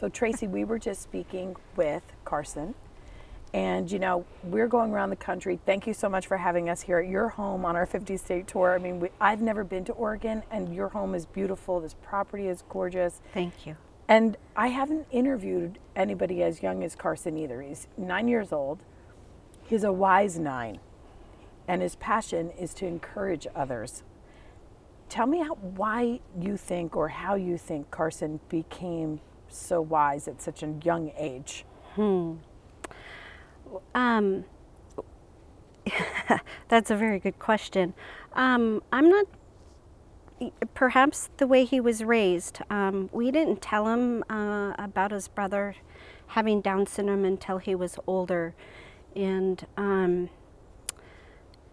So Tracy, we were just speaking with Carson, and you know, we're going around the country. Thank you so much for having us here at your home on our 50 state tour. I mean, we, I've never been to Oregon, and your home is beautiful. This property is gorgeous. Thank you. And I haven't interviewed anybody as young as Carson either. He's nine years old. He's a wise nine, and his passion is to encourage others. Tell me how, why you think or how you think Carson became so wise at such a young age. Hmm. Um, that's a very good question. Um, I'm not. Perhaps the way he was raised. Um, we didn't tell him uh, about his brother having Down syndrome until he was older, and um,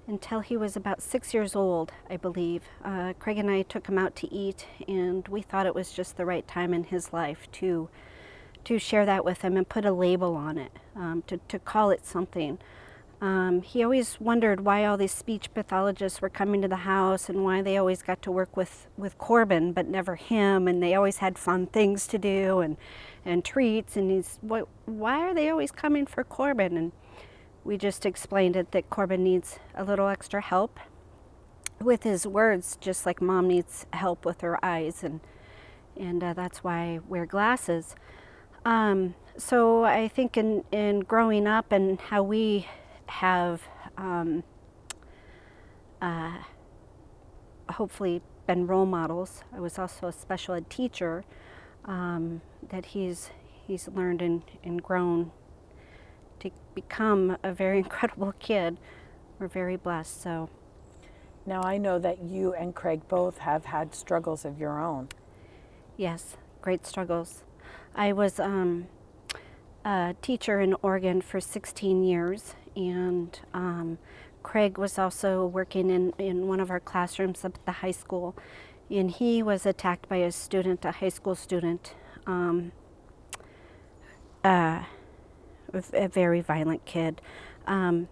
until he was about six years old, I believe. Uh, Craig and I took him out to eat, and we thought it was just the right time in his life to to share that with him and put a label on it, um, to, to call it something. Um, he always wondered why all these speech pathologists were coming to the house and why they always got to work with, with Corbin but never him, and they always had fun things to do and, and treats. And he's, what, why are they always coming for Corbin? And we just explained it that Corbin needs a little extra help with his words, just like mom needs help with her eyes, and and uh, that's why I wear glasses. Um, so I think in in growing up and how we have um, uh, hopefully been role models. I was also a special ed teacher. Um, that he's he's learned and, and grown to become a very incredible kid. We're very blessed. So. Now, I know that you and Craig both have had struggles of your own. Yes, great struggles. I was um, a teacher in Oregon for 16 years, and um, Craig was also working in, in one of our classrooms up at the high school, and he was attacked by a student, a high school student, um, uh, a very violent kid, um,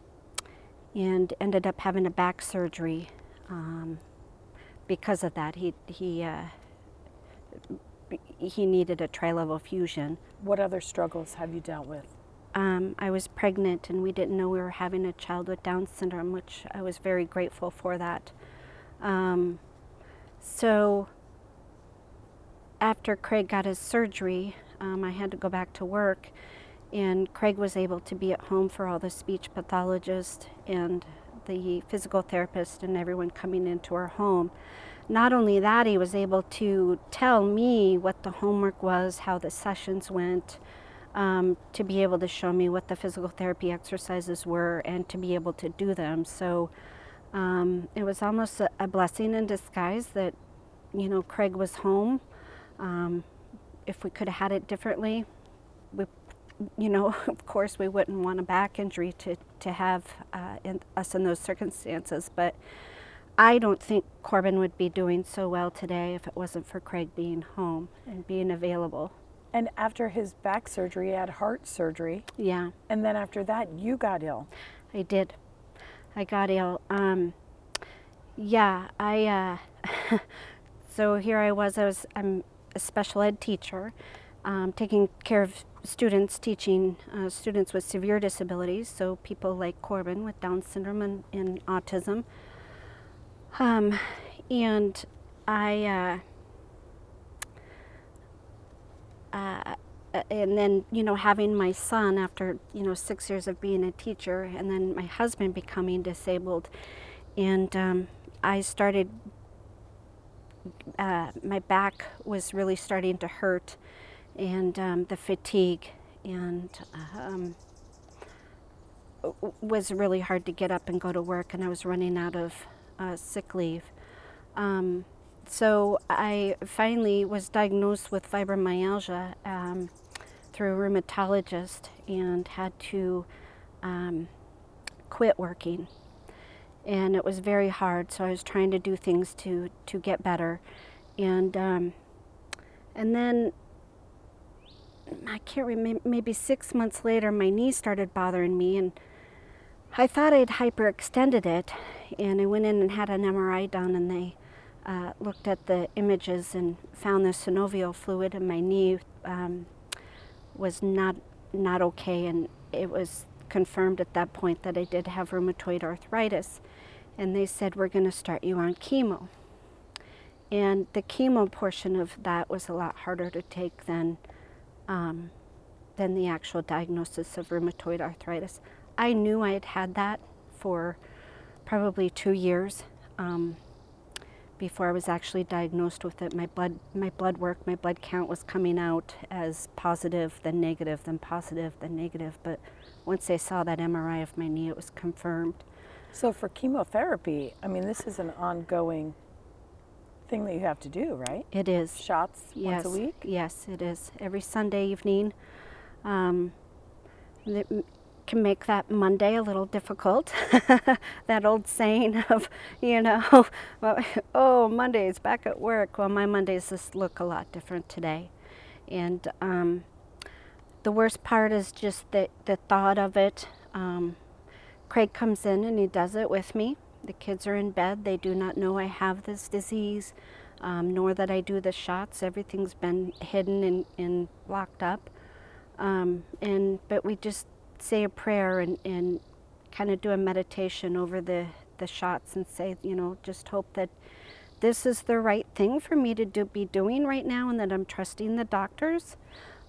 and ended up having a back surgery um, because of that. He, he uh, he needed a tri-level fusion. What other struggles have you dealt with? Um, I was pregnant and we didn't know we were having a child with Down syndrome, which I was very grateful for that. Um, so after Craig got his surgery, um, I had to go back to work, and Craig was able to be at home for all the speech pathologists and the physical therapist and everyone coming into our home not only that, he was able to tell me what the homework was, how the sessions went, um, to be able to show me what the physical therapy exercises were, and to be able to do them. So um, it was almost a, a, blessing in disguise that, you know, Craig was home. Um, if we could have had it differently, we, you know, of course, we wouldn't want a back injury to to have uh, in, us in those circumstances, but. I don't think Corbin would be doing so well today if it wasn't for Craig being home and being available. And after his back surgery, he had heart surgery. Yeah, And then after that, you got ill. I did. I got ill. Um, yeah, I. Uh, so here I was. I was. I'm a special ed teacher, um, taking care of students, teaching uh, students with severe disabilities. So people like Corbin with Down syndrome and, and autism. Um, and I, uh, uh, and then, you know, having my son after, you know, six years of being a teacher, and then my husband becoming disabled. And um, I started, uh, my back was really starting to hurt. And um, the fatigue, and um, was really hard to get up and go to work, and I was running out of uh, sick leave. Um, so I finally was diagnosed with fibromyalgia um, through a rheumatologist and had to um, quit working. And it was very hard, so I was trying to do things to, to get better. And, um, and then I can't remember, maybe six months later, my knee started bothering me, and I thought I'd hyperextended it. And I went in and had an MRI done, and they uh, looked at the images and found the synovial fluid in my knee um, was not not okay, and it was confirmed at that point that I did have rheumatoid arthritis. And they said we're going to start you on chemo. And the chemo portion of that was a lot harder to take than um, than the actual diagnosis of rheumatoid arthritis. I knew I had had that for probably two years um, before I was actually diagnosed with it. My blood, my blood work, my blood count was coming out as positive, then negative, then positive, then negative. But once they saw that MRI of my knee, it was confirmed. So for chemotherapy, I mean, this is an ongoing thing that you have to do, right? It is. Shots yes, once a week. Yes, it is. Every Sunday evening. Um, it can make that Monday a little difficult. that old saying of, you know, oh, Monday's back at work. Well, my Mondays just look a lot different today. And um, the worst part is just the, the thought of it. Um, Craig comes in and he does it with me. The kids are in bed. They do not know I have this disease, um, nor that I do the shots. Everything's been hidden and, and locked up. Um, and but we just say a prayer and, and kind of do a meditation over the, the shots and say, you know, just hope that this is the right thing for me to do, be doing right now and that I'm trusting the doctors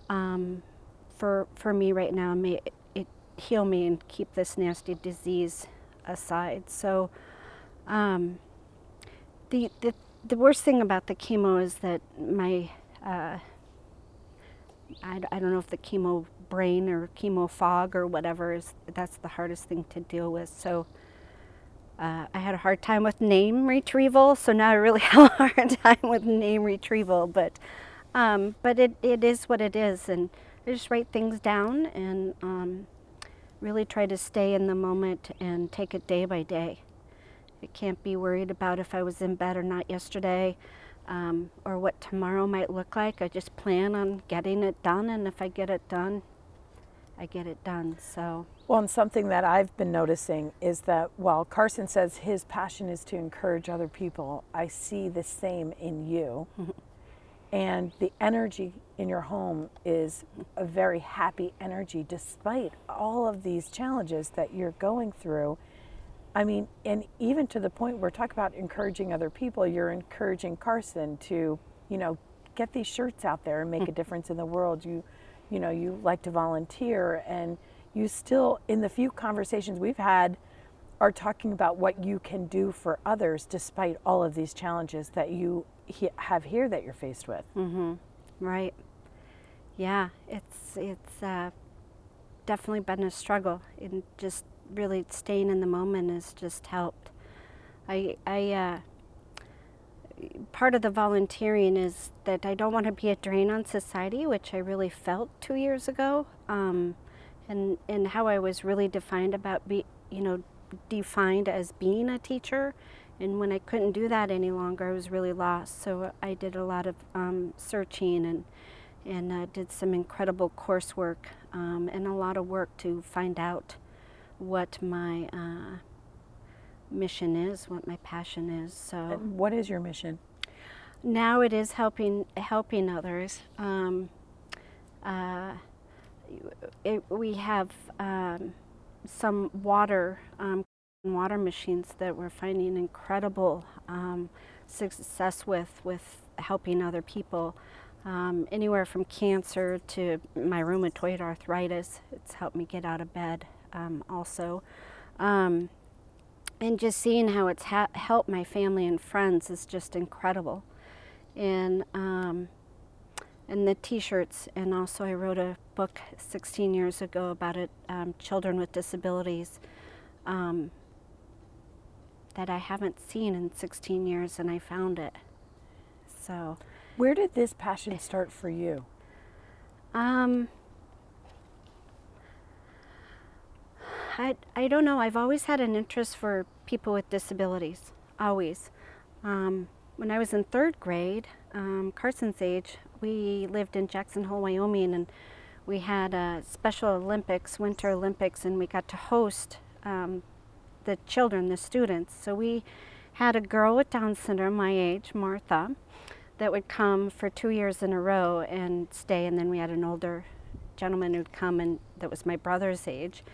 um, for, for me right now. May it, heal me and keep this nasty disease aside. So um, the, the, the worst thing about the chemo is that my, uh, I, I don't know if the chemo brain or chemo fog or whatever is, that's the hardest thing to deal with. So uh, I had a hard time with name retrieval, so now I really have a hard time with name retrieval. But um, but it, it is what it is, and I just write things down and um, really try to stay in the moment and take it day by day. I can't be worried about if I was in bed or not yesterday, um, or what tomorrow might look like. I just plan on getting it done, and if I get it done, I get it done. So. Well, and something that I've been noticing is that while Carson says his passion is to encourage other people, I see the same in you. and the energy in your home is a very happy energy despite all of these challenges that you're going through. I mean, and even to the point where talk about encouraging other people, you're encouraging Carson to, you know, get these shirts out there and make a difference in the world. You, you know, you like to volunteer and you still, in the few conversations we've had, are talking about what you can do for others despite all of these challenges that you he- have here that you're faced with. Mm-hmm. Right. Yeah, it's it's uh, definitely been a struggle, and just really staying in the moment has just helped. I I uh, part of the volunteering is that I don't want to be a drain on society, which I really felt two years ago, um, and and how I was really defined about be you know defined as being a teacher. And when I couldn't do that any longer, I was really lost. So I did a lot of um, searching and and uh, did some incredible coursework um, and a lot of work to find out what my uh, mission is, what my passion is. So And what is your mission? now it is helping helping others. Um, uh, it, we have um, some water um, water machines that we're finding incredible um, success with with helping other people. Um, anywhere from cancer to my rheumatoid arthritis, it's helped me get out of bed. Um, also, um, and just seeing how it's ha- helped my family and friends is just incredible. And um, and the T-shirts, and also I wrote a book 16 years ago about it, um, children with disabilities, um, that I haven't seen in 16 years, and I found it. So, Where did this passion start for you? um, I I don't know. I've always had an interest for people with disabilities, always. Um, when I was in third grade, um, Carson's age, we lived in Jackson Hole, Wyoming, and we had uh, Special Olympics, Winter Olympics, and we got to host um, the children, the students. So we had a girl with Down syndrome, my age, Martha, that would come for two years in a row and stay, and then we had an older gentleman who'd come and that was my brother's age,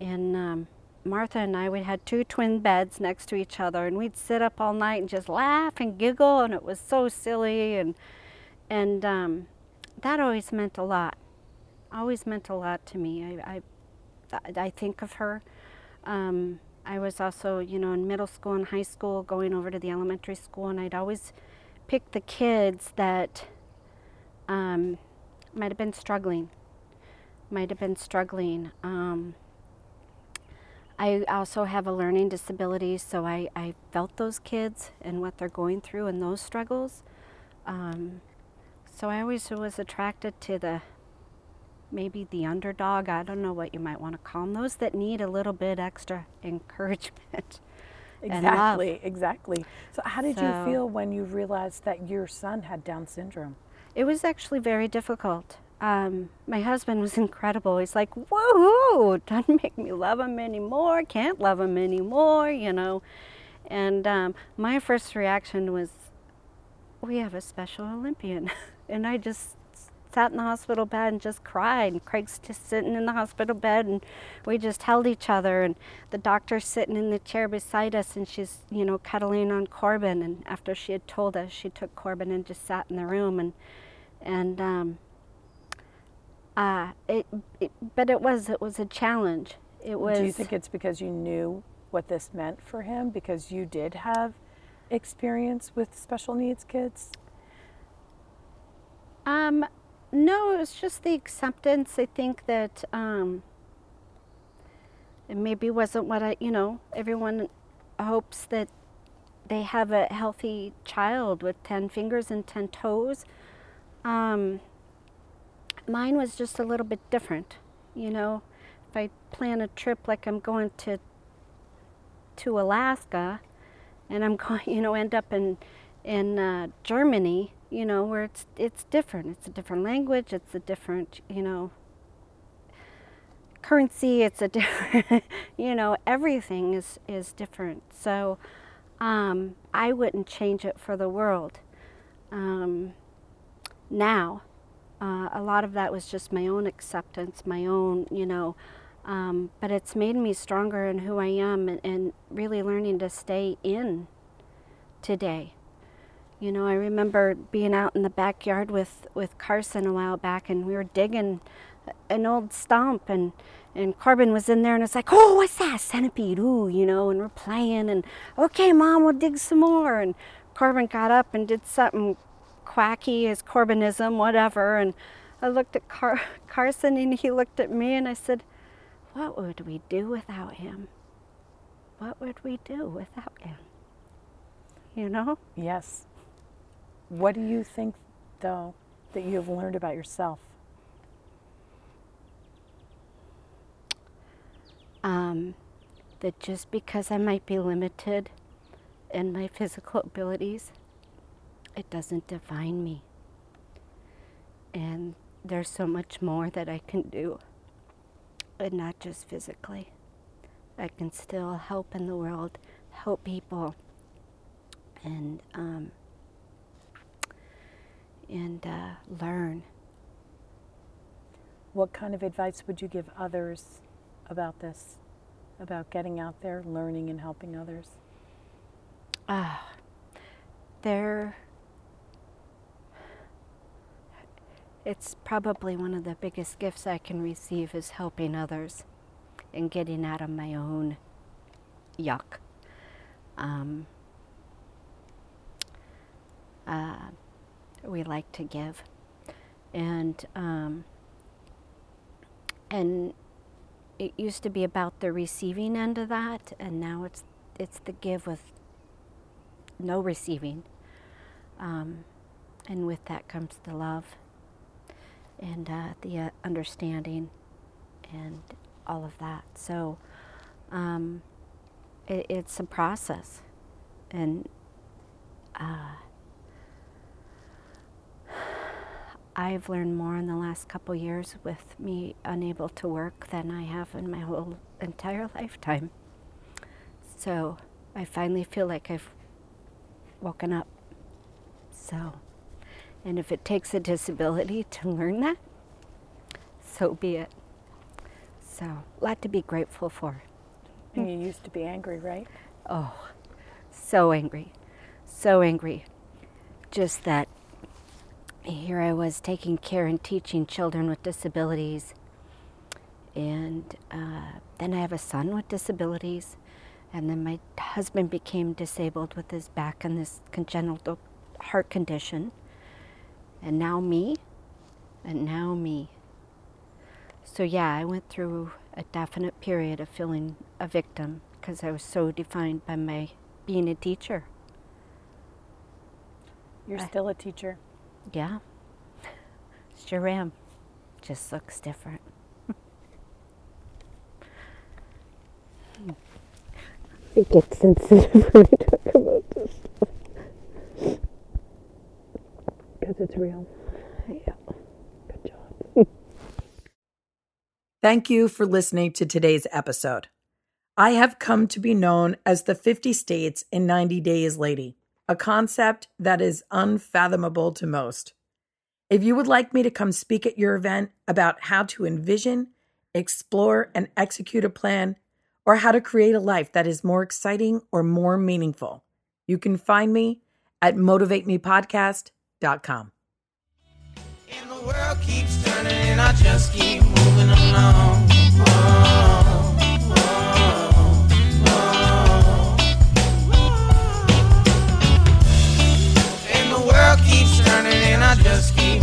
and um, Martha and I, we had two twin beds next to each other, and we'd sit up all night and just laugh and giggle, and it was so silly, and and um, that always meant a lot. Always meant a lot to me. I I, I think of her. Um, I was also, you know, in middle school and high school, going over to the elementary school, and I'd always pick the kids that um, might have been struggling. Might have been struggling. Um, I also have a learning disability, so I, I felt those kids and what they're going through and those struggles. Um, so I always was attracted to the maybe the underdog. I don't know what you might want to call them. Those that need a little bit extra encouragement. Exactly, exactly. So, how did you feel when you realized that your son had Down syndrome? It was actually very difficult. Um, my husband was incredible. He's like, woohoo, doesn't make me love him anymore, can't love him anymore, you know. And um, my first reaction was, we have a Special Olympian. and I just sat in the hospital bed and just cried. And Craig's just sitting in the hospital bed, and we just held each other. And the doctor's sitting in the chair beside us, and she's, you know, cuddling on Corbin. And after she had told us, she took Corbin and just sat in the room. And and um, uh, it, it, but it was it was a challenge. It was. Do you think it's because you knew what this meant for him because you did have experience with special needs kids? Um, no, it was just the acceptance. I think that um, it maybe wasn't what I, you know, everyone hopes that they have a healthy child with 10 fingers and 10 toes. Um, mine was just a little bit different, you know. If I plan a trip like I'm going to to Alaska, and I'm going, you know, end up in in uh, Germany, you know, where it's it's different. It's a different language. It's a different, you know, currency. It's a different, you know, everything is is different. So um, I wouldn't change it for the world. Um, now, uh, a lot of that was just my own acceptance, my own, you know. Um, but it's made me stronger in who I am and, and really learning to stay in today. You know, I remember being out in the backyard with, with Carson a while back, and we were digging an old stump, and, and Corbin was in there, and it's like, oh, what's that? Centipede, ooh, you know, and we're playing, and okay, Mom, we'll dig some more. And Corbin got up and did something quacky, his Corbinism, whatever, and I looked at Car- Carson, and he looked at me, and I said, what would we do without him? What would we do without him? You know? Yes. What do you think, though, that you have learned about yourself? um, that just because I might be limited in my physical abilities, it doesn't define me. And there's so much more that I can do, and not just physically. I can still help in the world, help people, and um, and uh, learn. What kind of advice would you give others about this? About getting out there, learning, and helping others? Ah, there. It's probably one of the biggest gifts I can receive is helping others and getting out of my own yuck. Um, uh, we like to give, and um, and it used to be about the receiving end of that, and now it's it's the give with no receiving, um, and with that comes the love and uh, the uh, understanding and all of that. So um, it, it's a process, and uh, I've learned more in the last couple years with me unable to work than I have in my whole entire lifetime. So I finally feel like I've woken up. So, and if it takes a disability to learn that, so be it. So, a lot to be grateful for. And you used to be angry, right? Oh, so angry. So angry. Just that here I was taking care and teaching children with disabilities. And uh, then I have a son with disabilities. And then my husband became disabled with his back and this congenital heart condition. And now me. And now me. So, yeah, I went through a definite period of feeling a victim because I was so defined by my being a teacher. You're I- still a teacher. Yeah, sure am. Just looks different. It gets sensitive when we talk about this stuff. Because it's real. Yeah. Good job. Thank you for listening to today's episode. I have come to be known as the 50 States in 90 Days Lady, a concept that is unfathomable to most. If you would like me to come speak at your event about how to envision, explore, and execute a plan, or how to create a life that is more exciting or more meaningful, you can find me at motivatemepodcast.com. And the world keeps turning, and I just keep moving along. And the world keeps turning, and I just keep